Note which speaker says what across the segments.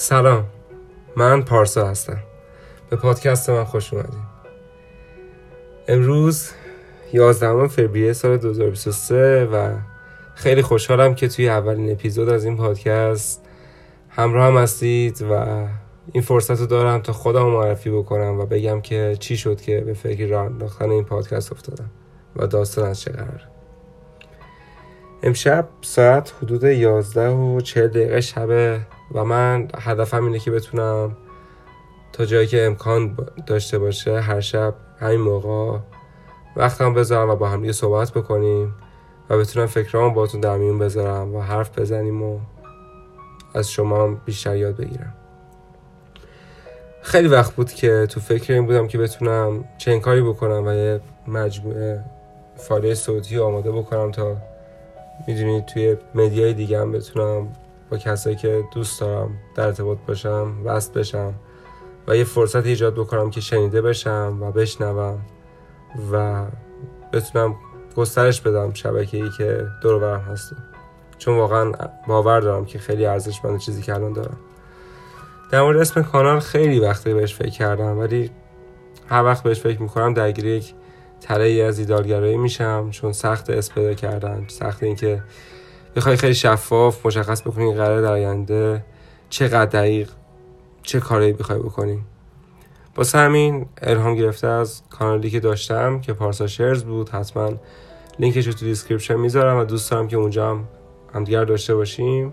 Speaker 1: سلام. من پارسا هستم. به پادکست من خوش اومدید امروز 11 فوریه سال 2023 و خیلی خوشحالم که توی اولین اپیزود از این پادکست همراه هم هستید و این فرصت رو دارم تا خودم معرفی بکنم و بگم که چی شد که به فکر راه انداختن این پادکست افتادم و داستان از چه قرار امشب ساعت حدود 11 و 40 دقیقه شبه و من هدفم اینه که بتونم تا جایی که امکان داشته باشه هر شب همین موقع وقتم بذارم و با هم صحبت بکنیم و بتونم فکرام باتون در میون بذارم و حرف بزنیم و از شما بیشتر یاد بگیرم. خیلی وقت بود که تو فکر این بودم که بتونم چه کاری بکنم و یه مجموعه فایل صوتی آماده بکنم تا می‌دونید توی مدیای دیگه هم بتونم با کسایی که دوست دارم در ارتباط باشم وصل بشم و یه فرصت ایجاد بکنم که شنیده بشم و بشنوم و بتونم گسترش بدم شبکه ای که دور برم هست چون واقعا باور دارم که خیلی ارزشمند چیزی که الان دارم. در مورد اسم کانال خیلی وقتی بهش فکر کردم ولی هر وقت بهش فکر می‌کنم درگیر یک تله از ایده‌آل‌گرایی میشم چون سخت اسم کردن سخت اینکه بخوای خیلی شفاف مشخص بکنی قراره در آینده چقدر دقیق چه کاری بخوای بکنی. واسه همین الهام گرفته از کانالی که داشتم که Parsa Shares بود حتما لینکش رو تو description می‌ذارم و دوست دارم که اونجا هم همدیگر داشته باشیم.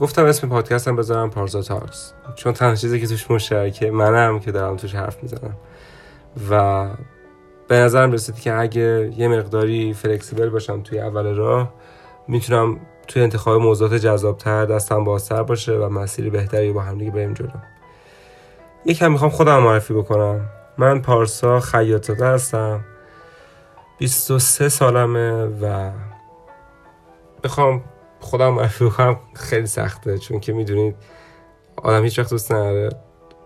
Speaker 1: گفتم اسم پادکستم بذارم Parsa Talks چون تنها چیزی که توش مشترکه منم که دارم توش حرف می‌زنم. و به نظرم رسید که اگه یه مقداری فلکسیبل باشم توی اول راه می‌تونم توی انتخاب موضوعات جذابتر دستم بازتر باشه و مسیر بهتری با هم دیگه بریم جلو. یکم می‌خوام خودم معرفی بکنم. من پارسا خیاطزاده هستم. 23 سالمه و بخوام خودم معرفی بکنم خیلی سخته چون که می‌دونید آدم هیچ وقت دوست نداره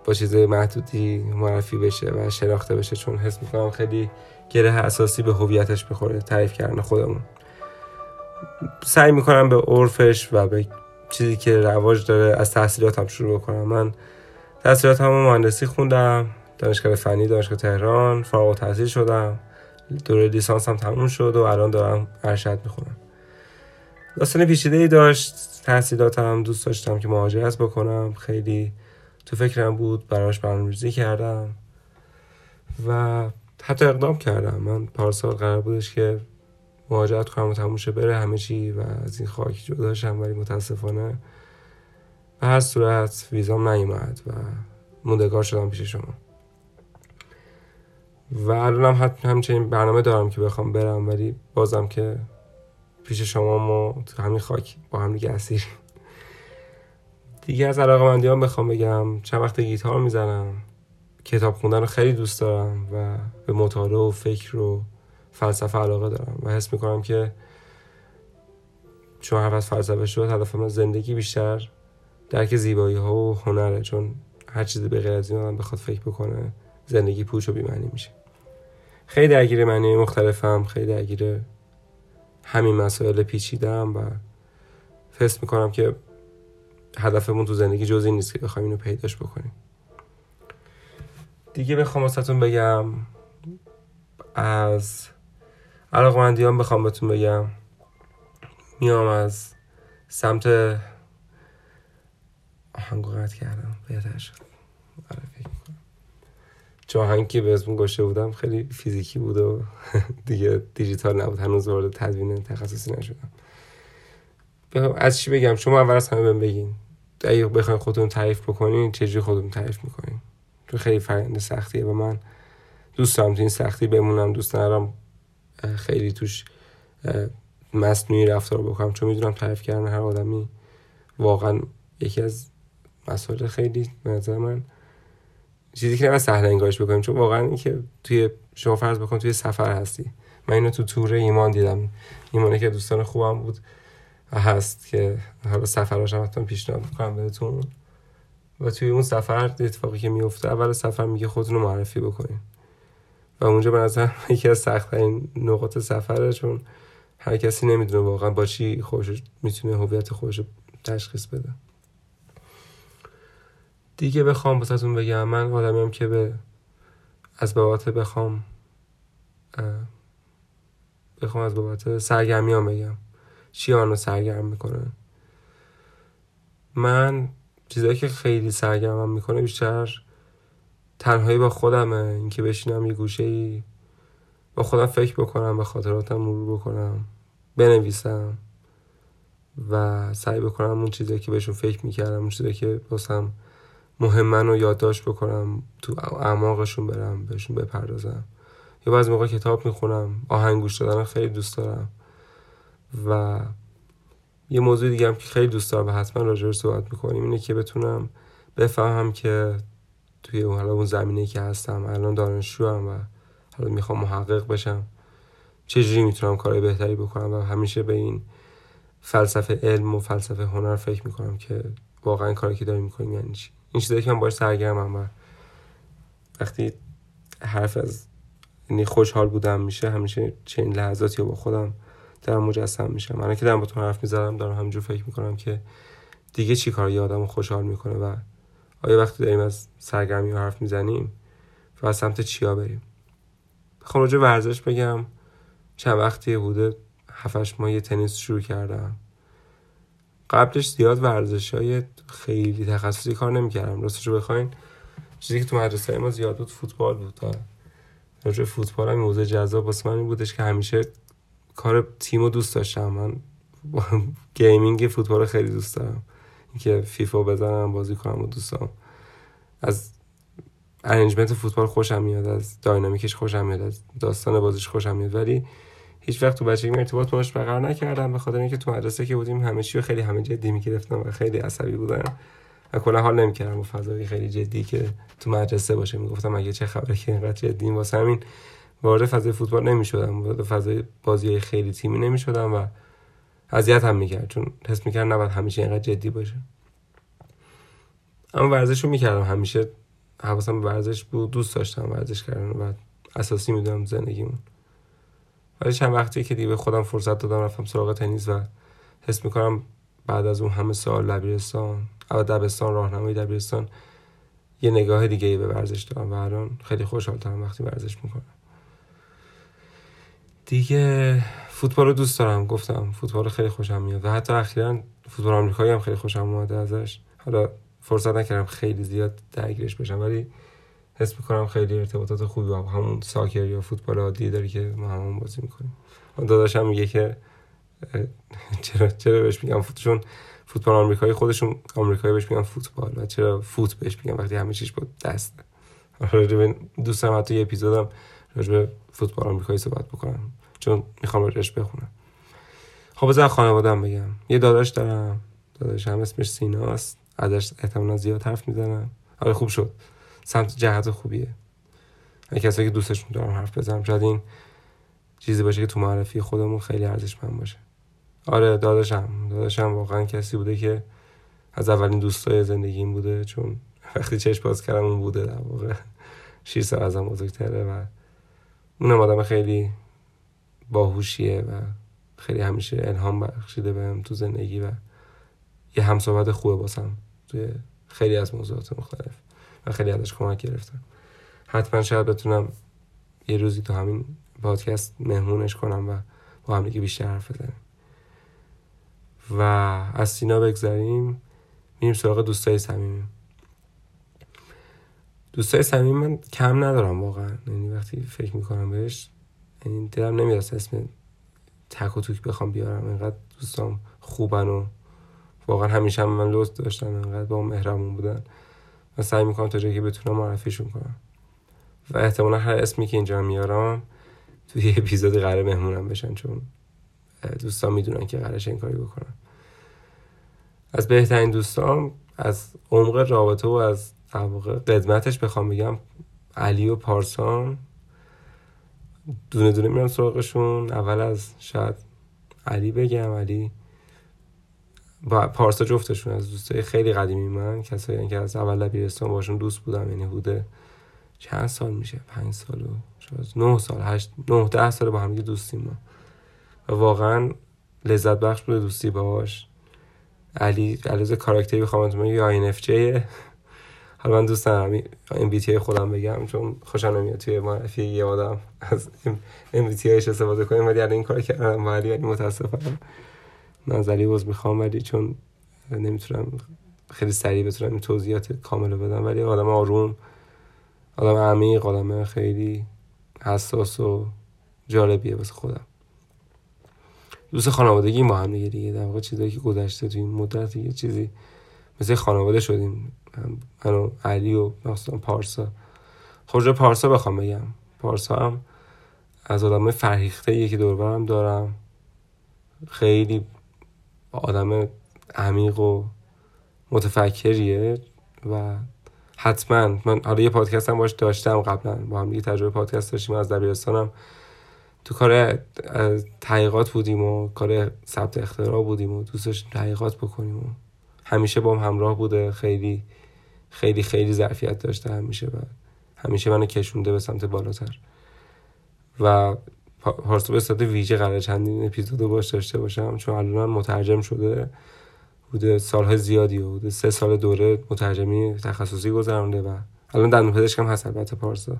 Speaker 1: با چیز محدودی معرفی بشه و شناخته بشه چون حس می‌کنم خیلی گره اساسی به هویتش بخوره تعریف کردن خودمون. سعی می‌کنم به عرفش و به چیزی که رواج داره از تحصیلاتم شروع کنم من تحصیلاتم مهندسی خوندم دانشگاه فنی دانشگاه تهران فارغ تحصیل شدم. دوره لیسانسم تموم شد و الان دارم ارشد می‌خونم. داستان پیچیده ای داشت تحصیلاتم دوست داشتم که مهاجرت بکنم. خیلی تو فکرم بود براش برنامه‌ریزی کردم و حتی اقدام کردم. من پارسال قرار بودش که مهاجرت کنم و تموشه بره همه چی و از این خاک جداشم ولی متاسفانه به هر صورت ویزام نیومد و موندگار شدم پیش شما. و الانم هم همچنین برنامه دارم که بخوام برم ولی بازم که پیش شما ما تو همین خاک با هم دیگه اسیریم دیگه از علاقه مندیان بخوام بگم چند وقت گیتار می‌زنم کتاب خوندن رو خیلی دوست دارم و به مطالعه و فکر و فلسفه علاقه دارم و حس می‌کنم که چون هر از فلسفه شد هدف من زندگی بیشتر درک زیبایی ها و هنره چون هر چیزی به غیر از این آدم بخواد فکر بکنه زندگی پوچ و بیمعنی میشه. خیلی درگیر معنی مختلفم خیلی درگیر همین مسائل پیچیدم و فست می‌کنم که هدفمون تو زندگی جزی نیست که بخوایم اینو پیداش بکنیم. دیگه بخوام واسهتون بگم از علاقمندیان بخوام بهتون بگم میام از سمت آهنگو قطع کردم بهتر شد. آره فکر که بهتون گوشه بودم خیلی فیزیکی بود و دیگه دیجیتال نبود هنوز وارد تدوین تخصصی نشدم. از چی بگم؟ شما اول از همه بگین. اگه بخواین خودتون تعریف بکنین چجوری خودتون تعریف می‌کنین؟ تو خیلی فرنده سختیه و من. دوست دارم تو این سختی بمونم دوست ندارم خیلی توش مصنوعی رفتار بکنم. چون می‌دونم تعریف کردن هر آدمی واقعا یکی از مسائل خیلی نظر من چیزی که نباید سهل انگارش بکنیم. چون واقعا اینکه توی شما فرض بکن توی سفر هستی. من اینو تو تور ایمان دیدم. ایمانه که دوستان خوبم بود و هست که حالا سفراش هم حتما پیشنهاد می‌کنم بهتون. و توی اون سفر اتفاقی که میفته اول سفر میگه خودتون رو معرفی بکنین. و اونجا به نظر یکی از سختترین نقاط سفره چون هر کسی نمی‌دونه واقعا با چی خوش می‌تونه هویت خودش تشخیص بده. دیگه بخوام واسهتون بگم من آدمیم که به از بابت بخوام بخوام از بابت سرگرمیام بگم. چی رو سرگرم می‌کنه؟ من چیزایی که خیلی سرگرمم می‌کنه بیشتر تنهایی با خودمه. اینکه بشینم یه گوشه ای با خودم فکر بکنم به خاطراتم مرور بکنم بنویسم و سعی بکنم اون چیزایی که بهشون فکر می‌کردم اون چیزایی که باسم مهمن رو یادداشت بکنم تو اعماقشون برم بهشون بپردازم. یا بعض موقع کتاب می‌خونم آهنگ گوش دادن خیلی دوست دارم و یه موضوع دیگه هم که خیلی دوست دارم و حتما راجعش صحبت می‌کنیم اینه که بتونم بفهمم که توی اون حالا اون زمینه که هستم. الان دانشجو هم و حالا می‌خوام محقق بشم. چجوری می‌تونم کارهای بهتری بکنم؟ و همیشه به این فلسفه علم و فلسفه هنر فکر می‌کنم که واقعا کاری که داریم می‌کنیم یعنی چی. این چیزایی که من باش سرگرمم و وقتی حرف از یعنی خوشحال بودم میشه همیشه چنین لحظاتی با خودم دارم مجسم میشم. من که دارم با تو حرف می‌زنم دارم همینجور فکر می‌کنم که دیگه چی کار یه آدم خوشحال می‌کنه و آیا وقتی داریم از سرگرمی و حرف می‌زنیم و از سمت چیا بریم؟ بخوام راجع ورزش بگم. چند وقتی بوده هفتش ماه یه تنیس شروع کردم. قبلش زیاد ورزش های خیلی تخصصی کار نمی‌کردم. راستش رو بخواین چیزی که تو مدرسه ما زیاد بود فوتبال بود. راجع فوتبال هم موضوع جذاب واسه من بودش که همیشه کار تیم رو دوست داشتم. من gaming فوتبال خیلی دوست دارم. اینکه فیفا بزنم بازی کنم و دوستم از arrangement فوتبال خوشم میاد از dynamic ش خوشم میاد از داستان بازیش خوشم میاد. ولی هیچ وقت تو بچگی ارتباط باش برقرار نکردم به خاطر اینکه تو مدرسه که بودیم همه چی خیلی همه جدی می‌گرفتم و خیلی عصبی بودم و کلا حال نمی‌کردم با فضای خیلی جدی که تو مدرسه باشه. می‌گفتم اگه چه خبره که اینقدر جدی واسه همین وارد فضای فوتبال نمی‌شدم وارد فضای بازی خیلی تیمی نمی‌شدم و اذیت هم می‌کرد چون حس می‌کرد نباید همیشه اینقدر جدی باشه. اما ورزش رو می‌کردم. همیشه حواسم به ورزش بود دوست داشتم ورزش کردن و اساسی می‌دونم زندگیمون. ولی چند وقتی که دیگه خودم فرصت دادم رفتم سراغ تنیس و حس می‌کنم بعد از اون همه سال دبیرستان او دبستان راهنمای دبیرستان یه نگاه دیگه به ورزش دارم و الان خیلی خوشحالترم وقتی ورزش می‌کنم. دیگه فوتبال رو دوست دارم. گفتم فوتبال خیلی خوشم میاد. و حتی اخیرا فوتبال آمریکایی هم خیلی خوشم اومده ازش. حالا فرصت نکردم خیلی زیاد درگیرش بشم ولی حس می‌کنم خیلی ارتباطات خوبی با همون ساکر یا فوتبال عادی داری که ما همون بازی می‌کنیم. داداشم میگه که چرا چرا بهش میگم چون فوتبال آمریکایی خودشون آمریکایی بهش میگن فوتبال و چرا فوت بهش میگن وقتی همه چیش با دست. دوستم حتی یه اپیزودم راجع فوتبال آمریکایی صحبت بکنم چون می‌خوام راجعش بخونم. خب بذار خانوادم بگم. یه داداش دارم. داداش هم اسمش سیناست. ازش احتمالا زیاد حرف می‌زنم. آره خوب شد. سمت جهت خوبیه. کسایی که دوستشون دارم حرف بزنم شاید این چیزی باشه که تو معرفی خودمون خیلی ارزشمند باشه. آره داداشم. داداشم واقعا کسی بوده که از اولین دوستای زندگیم بوده چون وقتی چشم باز کردم اون بوده در واقع. شیر سال ازم بزرگتره و اونم آدم خیلی باهوشیه و خیلی همیشه الهام بخشیده بهم تو زندگی و یه همصحبت خوبه باسم توی خیلی از موضوعات مختلف و خیلی ازش کمک گرفتم. حتما شاید بتونم یه روزی تو همین پادکست مهمونش کنم و با هم دیگه بیشتر حرف بزنیم. و از سینا بگذاریم میریم سراغ دوستای صمیمی دوستای صمیم من کم ندارم واقعا. یعنی وقتی فکر می‌کنم بهش یعنی دلم نمیاد اسم تک و توک بخوام بیارم. اینقدر دوستام خوبن و واقعا همیشه هم من لطف داشتن انقدر با مهرمون بودن. و سعی می‌کنم تا جایی که بتونم معرفیشون کنم. و احتمالا هر اسمی که اینجا میارم توی یه اپیزود قرار مهمونم بشن چون دوستان می‌دونن که قرارش این کاری بکنم از بهترین دوستان از عمق رابطه و از واقع قدمتش بخوام بگم علی و پارسان. دونه دونه میرم سراغشون. اول از شاید علی بگم. علی با پارسا جفتشون از دوستای خیلی قدیمی من کسایی که از اول دبیرستان باشون دوست بودم. یعنی بوده چند سال میشه؟ پنج سال و نه سال هشت نه ده سال با هم دوستیم ما. و واقعا لذت بخش بوده دوستی باهاش. علی علیز کاراکتری بخوام یا این اف حالا من دوست دارم ام بی خودم بگم چون خوشم نمیاد توی معرفی یه آدم از ام بی استفاده کنیم ولی الان این کار کردم ولی ولی متاسفم نظری باز می‌خوام ولی چون نمی‌تونم خیلی سریع بتونم توضیحات کامل بدم ولی آدم آروم آدم عمیق آدم خیلی حساس و جالبیه واسه خودم. دوست خانوادگی ما هم دیگه دیگه در واقع چیزایی که گذشته تو این مدت یه چیزی مثل خانواده شدیم. من و علی و مثلا پارسا. خود پارسا بخوام بگم. پارسا هم از آدم فرهیخته که دوربرم دارم. خیلی آدم عمیق و متفکریه و حتما من حالا یه پادکست هم باش داشتم قبلا. با هم دیگه تجربه پادکست داشتیم از دبیرستانم. تو کار تحقیقات بودیم و کار ثبت اختراع بودیم و دوستش تحقیقات بکنیم و همیشه با هم همراه بوده خیلی خیلی خیلی ظرفیت داشته همیشه و همیشه منو کشونده به سمت بالاتر. و پارسا به صورت ویژه قرار چندین اپیزود باش داشته باشم چون الان مترجم شده. بوده سالهای زیادی بوده سه سال دوره مترجمی تخصصی گذرانده و الان دندون پزشک هم هست البته پارسا.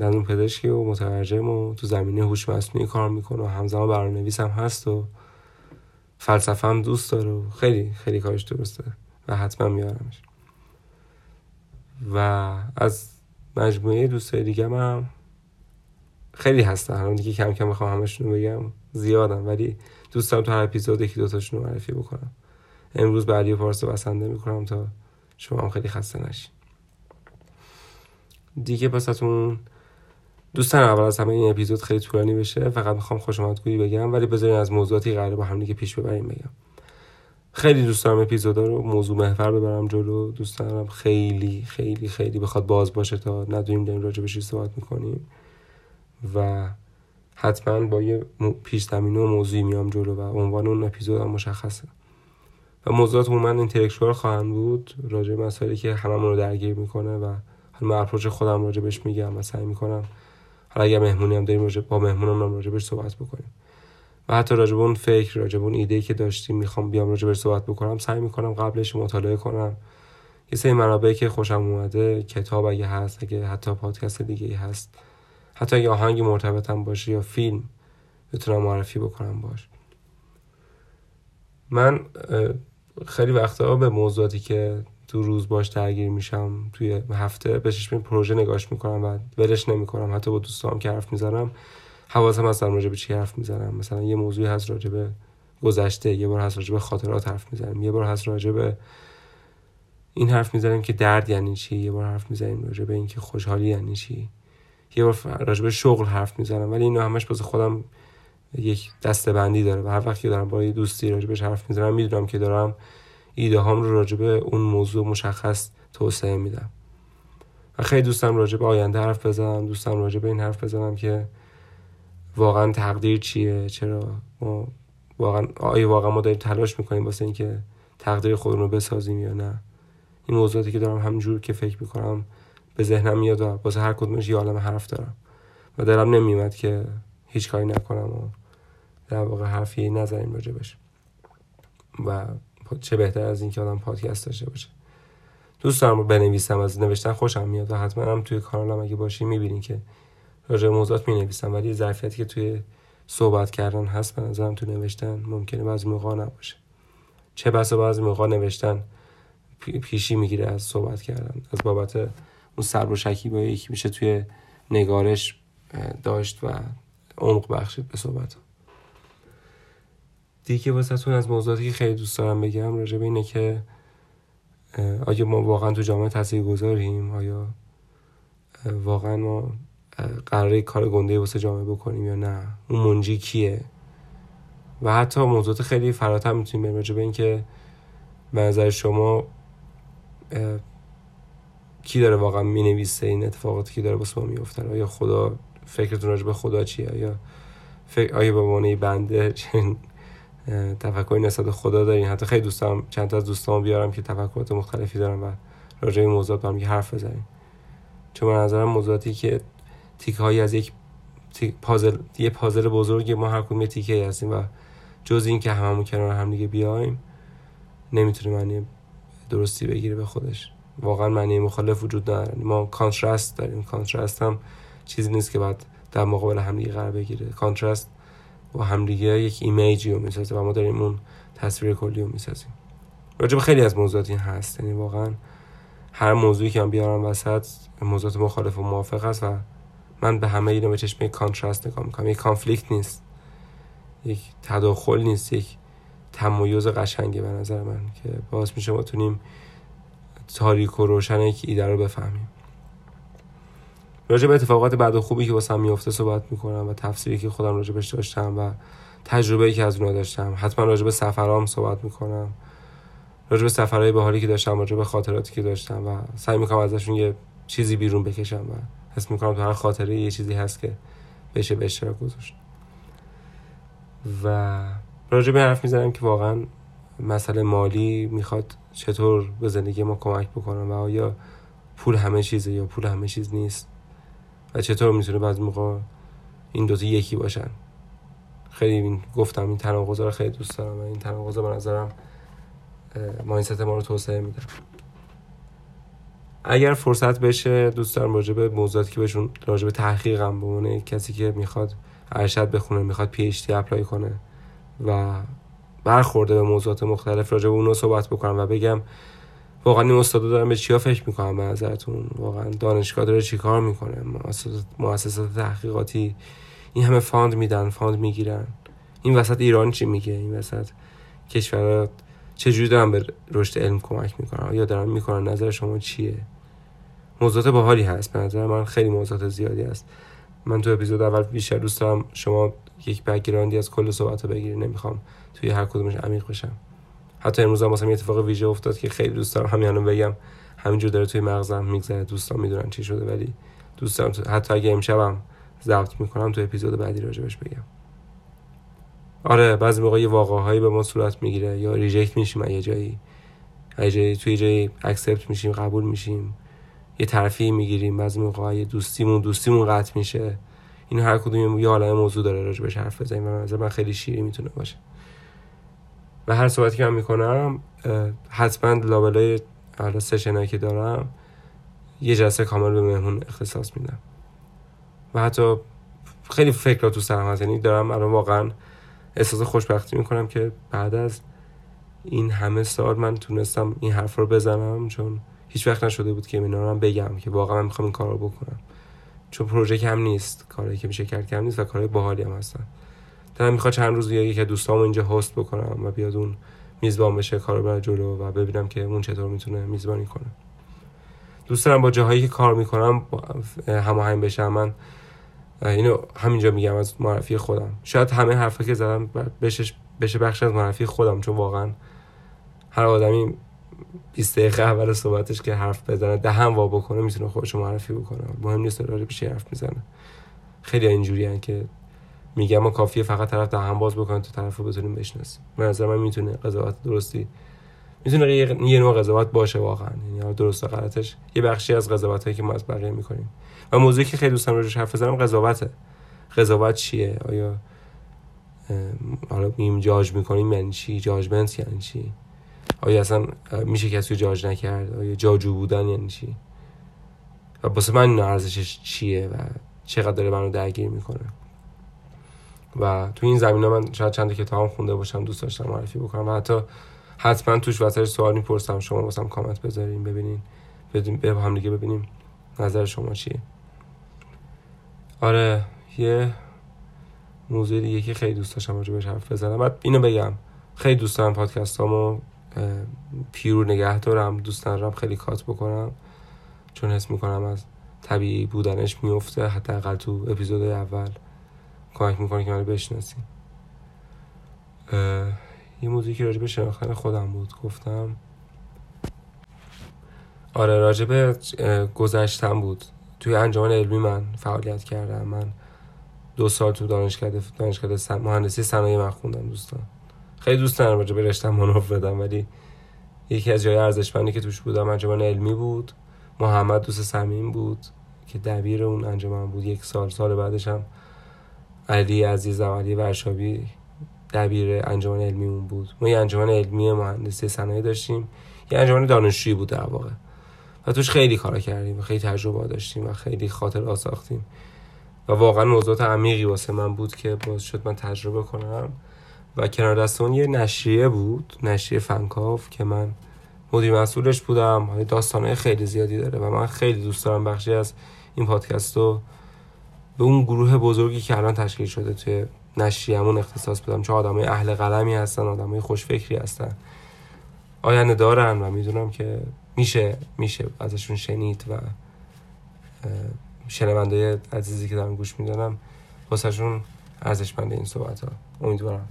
Speaker 1: دندون پزشکی و مترجم و تو زمینه هوش مصنوعی کار می‌کنه و همزمان برنامه‌نویس هم هست و فلسفه هم دوست داره و خیلی خیلی کارش درسته و حتما میارمش. و از مجموعه دوستای دیگه هم خیلی هستن. الان دیگه کم کم می‌خوام همشون بگم زیادم ولی دوست دارم تو هر اپیزود یکی دوتاشون رو معرفی بکنم. امروز به علی پارس بسنده می‌کنم تا شما هم خیلی خسته نشین. دیگه دوستان اول از همه این اپیزود خیلی طولانی بشه. فقط می‌خوام خوش آمدگویی بگم ولی بذارین از موضوعاتی قراره با هم دیگه پیش ببریم بگم. خیلی دوست دارم اپیزودا رو موضوع محور ببرم جلو. دوست دارم خیلی خیلی خیلی بخواد باز باشه تا ندونیم داریم راجع بهش صحبت می‌کنیم. و حتما با یه پیش زمینه و موضوعی میام جلو و عنوان اون اپیزود هم مشخصه. و موضوعات عموما اینتלקچوال خواهند بود. راجع مسائلی که هممون رو درگیر می‌کنه و حالا اپروچ خودم راجع بهش میگم و سعی می‌کنم حالا اگر مهمونی هم داریم با مهمونم هم راجع بهش صحبت بکنیم. و حتی راجع اون فکر راجع اون ایده که داشتیم می‌خوام بیام راجع بهش صحبت بکنم. سعی می‌کنم قبلش مطالعه کنم. یه سری منابعی که خوشم اومده کتاب اگه هست اگه حتی پادکست دیگه هست. حتی اگه آهنگ مرتبطم باشه یا فیلم بتونم معرفی بکنم باش. من خیلی وقتا به موضوعاتی که تو روز باش درگیر میشم توی هفته بهش پروژه نگاش می‌کنم و ولش نمی‌کنم. حتی با دوستام که حرف می‌زنم حواسم هست راجع به چی حرف می‌زنم. مثلا یه موضوعی هست راجع به گذشته یه بار هست راجع به خاطرات حرف می‌زنم یه بار هست راجع به این حرف می‌زنیم که درد یعنی چی. یه بار حرف می‌زنیم راجع به اینکه خوشحالی یعنی چی. یه بار راجع به شغل حرف می‌زنم. ولی اینو همش باز خودم یک دسته بندی داره و هر وقت که دارم با یه دوستی راجع بهش حرف می‌زنم می‌دونم که دارم ایده هام رو راجع به اون موضوع مشخص توسعه میدم. و خیلی دوستم راجع به آینده حرف بزنم دوستم راجع به این حرف بزنم که واقعا تقدیر چیه؟ چرا ما واقعا آیا واقعا ما داریم تلاش می‌کنیم واسه اینکه تقدیر خودمون رو بسازیم یا نه؟ این موضوعاتی که دارم همجور که فکر می‌کنم به ذهنم میاد و واسه هر کدومش یه عالم حرف دارم. و دلم نمیومد که هیچ کاری نکنم و در واقع حرفی نزنیم راجبش و چه بهتر از اینکه آدم پادکست داشته باشه. دوست دارم بنویسم از نوشتن خوشم میاد و حتما هم توی کانالم اگه باشی می‌بینی که راجع موضوعات می نویسم ولی ظرفیتی که توی صحبت کردن هست به نظرم تو نوشتن ممکنه بعضی موقع نباشه. چه بسا بعضی موقع نوشتن پیشی می‌گیره از صحبت کردن. از بابت اون سر و شکی با یکی میشه توی نگارش داشت و عمق بخشید به صحبت دیگه واسه از موضوعاتی که خیلی دوست دارم بگم راجع به اینه که آیا ما واقعا تو جامعه تاثیر گذاریم؟ آیا واقعا ما قراره کار گنده واسه جامعه بکنیم یا نه؟ اون منجی کیه؟ و حتی موضوعات خیلی فراتر می‌تونیم بریم راجع به اینکه به نظر شما کی داره واقعا می‌نویسه این اتفاقاتی که داره واسه ما میفته آیا خدا فکرتون راجع به خدا چیه؟ آیا فکر آیا به عنوان بنده چنین تفکری نسبت خدا دارین. حتی خیلی دوستم چند تا از دوستام بیارم که تفکرات مختلفی دارن و راجع به موضوعات با هم حرف بزنیم. چون من نظرم موضوعاتی که تیکه هایی از یک پازل یه پازل بزرگی ما هر کدوم تیکه هستیم و جز این که هممون کنار هم دیگه بیایم نمی‌تونه معنی درستی بگیره به خودش. واقعا معنی مخالف وجود نداره. ما contrast داریم. contrast هم چیزی نیست که باید در مقابل همدیگه قرار بگیره. contrast و همدیگه یک image ی رو می‌سازه و ما داریم اون تصویر کلی رو می‌سازیم. راجب خیلی از موضوعات این هست. یعنی واقعا هر موضوعی که من بیارم وسط موضوعات مخالف و موافق است و من به همه اینو به چشم contrast نگاه می‌کنم. یک conflict نیست. یک تداخل نیست. یک تمایز قشنگه به نظر من که باعث میشه بتونیم تاریک و روشن یک ایده رو بفهمیم. راجع به اتفاقات بعد خوبی که واسم میفته صحبت می‌کنم و تفسیری که خودم راجبش داشتم و تجربه که از اونها داشتم. حتما راجع به سفرام صحبت می‌کنم. راجع به سفرهای بهاری که داشتم راجع خاطراتی که داشتم و سعی می‌کنم ازشون یه چیزی بیرون بکشم و حس می‌کنم تو هر خاطره یه چیزی هست که بشه به اشتراک گذاشت. و راجع به حرف می‌زنم که واقعا مسئله مالی می‌خواد چطور به زندگی ما کمک بکنم و آیا پول همه چیزه یا پول همه چیز نیست. و چطور می‌تونه بعض موقع این دوتا یکی باشن؟ خیلی این گفتم این تناقضا رو خیلی دوست دارم و این تناقضا به نظرم ماینست ما رو توسعه میده. اگر فرصت بشه دوست دارم راجع به موضوعاتی که بهشون راجع به تحقیقم بمونه کسی که می‌خواد ارشد بخونه می‌خواد PhD apply کنه و برخورده به موضوعات مختلف راجع به اون صحبت بکنم و بگم واقعا این استادا دارن به چیا فکر می‌کنم به نظرتون؟ واقعا دانشگاه داره چیکار می‌کنه؟ مؤسسات تحقیقاتی این همه fund میدن fund می‌گیرن. این وسط ایران چی میگه؟ این وسط کشورها چجوری دارن به رشد علم کمک می‌کنن؟ یا دارن می‌کنن؟ نظر شما چیه؟ موضوعات باحالی هست. به نظر من خیلی موضوعات زیادی هست. من تو اپیزود اول بیشتر دوست دارم شما یک بکگراندی از کل صحبت رو بگیری نمی‌خوام توی هر کدومش عمیق بشم. حتی امروز هم یه اتفاق ویژه افتاد که خیلی دوست دارم. همین بگم همینجور داره توی مغزم میگذره. دوستان می‌دونن چی شده ولی دوست دارم حتی اگه امشبم ضبط می‌کنم تو اپیزود بعدی راجبش بگم. آره بعضی موقع یه واقعه‌هایی به ما صورت می‌گیره. یا reject میشیم یه جایی یه جایی توی جایی accept میشیم قبول میشیم. یه طرفی می‌گیریم. بعضی موقع یه دوستیمون دوستیمون قطع میشه. این هر کدوم یه عالم موضوع داره راجبش حرف بزنیم. و من خیلی شیرین می‌تونه باشه. و هر صحبتی که من می‌کنم حتما لابلای حالا session ایی که دارم یه جلسه کامل به مهمون اختصاص میدم. و حتی خیلی فکر تو سرم هست. یعنی دارم الان واقعا احساس خوشبختی می‌کنم که بعد از این همه سال من تونستم این حرف رو بزنم چون هیچ وقت نشده بود که اینا رو بگم که واقعا من می‌خوام این کار رو بکنم. چون پروژه کم نیست کاری که میشه کرد کم نیست و کارهای باحالی هم هستن. دارم می‌خواد چند روز یکی که دوستامو اینجا هست بکنم و بیاد اون میزبان بشه کارو بر جلو و ببینم که اون چطور می‌تونه میزبانی کنه. دوست دارم با جاهایی که کار می‌کنم هماهنگ بشم. من اینو همینجا میگم از معرفی خودم. شاید همه حرفا که زدم بشه بشه بخش از معرفی خودم چون واقعا هر آدمی 20 دقیقه اول صحبتش که حرف بزنه دهن وا بکنه می‌تونه خودش معرفی بکنه. مهم نیست راجع به حرف می‌زنه. خیلی اینجوری که میگم ما کافیه فقط طرف دهن باز بکنه تو طرف رو بتونیم بشناسیم. به نظر من می‌تونه قضاوت درستی می‌تونه یه نوع قضاوت باشه واقعا. یعنی درست غلطش یه بخشی از قضاوت که ما از بقیه می‌کنیم. و موضوعی که خیلی دوستم روش حرف بزنم قضاوته. قضاوت چیه؟ آیا حالا میم جاج می‌کنیم یعنی چی؟ جاجمنت یعنی چی؟ آیا اصلا میشه کسی رو جاج نکرد؟ آیا جاجو بودن یعنی چی؟ و واسه من ارزشش چیه و چقدر داره منو درگیر می‌کنه؟ و تو این زمینه من شاید چند کتاب خونده باشم دوست داشتم معرفی بکنم. و حتی حتما توش واسه سوال می‌پرسم شما واسم کامنت بذارین ببینین به هم دیگه ببینیم نظر شما چیه. آره یه موضوع دیگه که خیلی دوست داشتم راجع بهش حرف بزنم. بعد اینو بگم خیلی دوست دارم پادکستامو پیور نگه دارم دوست دارم خیلی کات بکنم چون حس می‌کنم از طبیعی بودنش میفته حداقل تو اپیزود اول. کمک می‌کنه که من بشناسی. یه موضوعی که راجب شناختن خودم بود. گفتم آره راجب گذشتم بود. توی انجمن علمی من فعالیت کردم. من دو سال تو دانشکده دانشکده. مهندسی صنایع من خوندم دوستان. خیلی دوست دارم راجع به رشتم منوف بدم ولی یکی از جای ارزشمندی که توش بودم انجمن علمی بود. محمد دوست صمیم بود که دبیر اون انجمن بود. یک سال سال بعدش هم علی عزیزم علی ورشابی دبیر انجمن علمی اون بود. ما یه انجمن علمی مهندسی صنایع داشتیم. یه انجمن دانشجویی بود در واقع. و توش خیلی کارا کردیم خیلی تجربه داشتیم و خیلی خاطر ساختیم و واقعا موضوعات عمیقی واسه من بود که باز شد من تجربه کنم. و کنار دست اون یه نشریه بود نشریه فنکاف که من مدیر مسئولش بودم. داستانه خیلی زیادی داره و من خیلی دوست دارم بخشی از این پادکست رو به اون گروه بزرگی که الان تشکیل شده توی نشریهمون اختصاص بدم چه آدمای اهل قلمی هستن آدمای خوشفکری هستن. آینده دارن و می‌دونم که میشه میشه ازشون شنید و شنونده عزیزی که دارم گوش میدنم واسهشون ارزشمند این صحبت ها امیدوارم.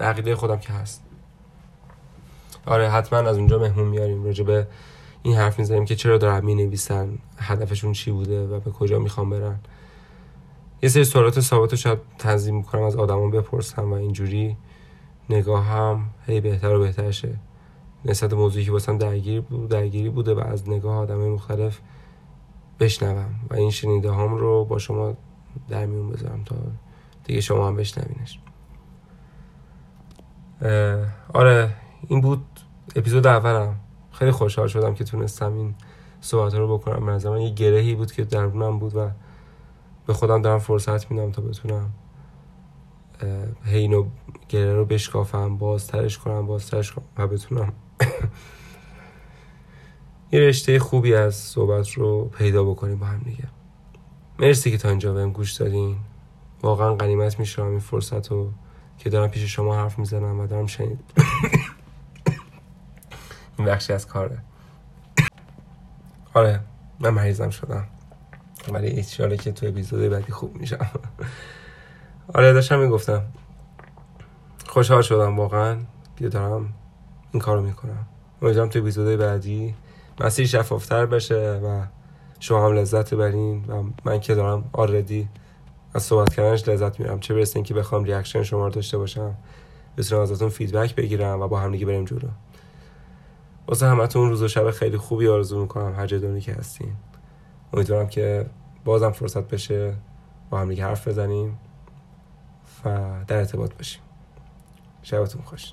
Speaker 1: عقیده خودم که هست. آره حتما از اونجا مهمون میاریم. راجع به این حرف می‌زنیم که چرا دارن می نویسن هدفشون چی بوده و به کجا می‌خوام برن. یه سری سوالات ثابت رو شاید تنظیم می‌کنم از آدمان بپرسم و اینجوری نگاه هم هی بهتر و بهتر شه. نسبت موضوعی که واسم درگیر بود درگیری بوده و از نگاه آدم مختلف بشنوم و این شنیده هم رو با شما در میون بذارم تا دیگه شما هم بشنوینش. آره این بود اپیزود اولم. خیلی خوشحال شدم که تونستم این صحبت رو بکنم. من من یه گرهی بود که درونم بود و به خودم دارم فرصت میدم تا بتونم هینو گره رو بشکافم بازترش کنم بازترش کنم و بتونم یه رشته خوبی از صحبت رو پیدا بکنیم با هم دیگه. مرسی که تا اینجا بهم گوش دادین. واقعا قنیمت میشم این فرصت رو که دارم پیش شما حرف می‌زنم و دارم شنید این بخشی از کاره. آره من مریضم شدم. ولی ایچاله که تو اپیزود بعدی خوب میشم. آره داشتم می‌گفتم. خوشحال شدم واقعا که دارم این کارو می‌کنم. امیدوارم تو اپیزود بعدی مسیر شفافتر بشه و شما هم لذت ببرین و من که دارم already از صحبت کردنش لذت می‌برم چه برسه که بخوام reaction شما رو داشته باشم بتونم ازتون feedback بگیرم و با هم دیگه بریم جلو. واسه همتون روز و شب خیلی خوبی آرزو می‌کنم. هر جای که هستین. امیدوارم که بازم فرصت بشه با هم دیگه حرف بزنیم و در ارتباط باشیم. شبتون خوش.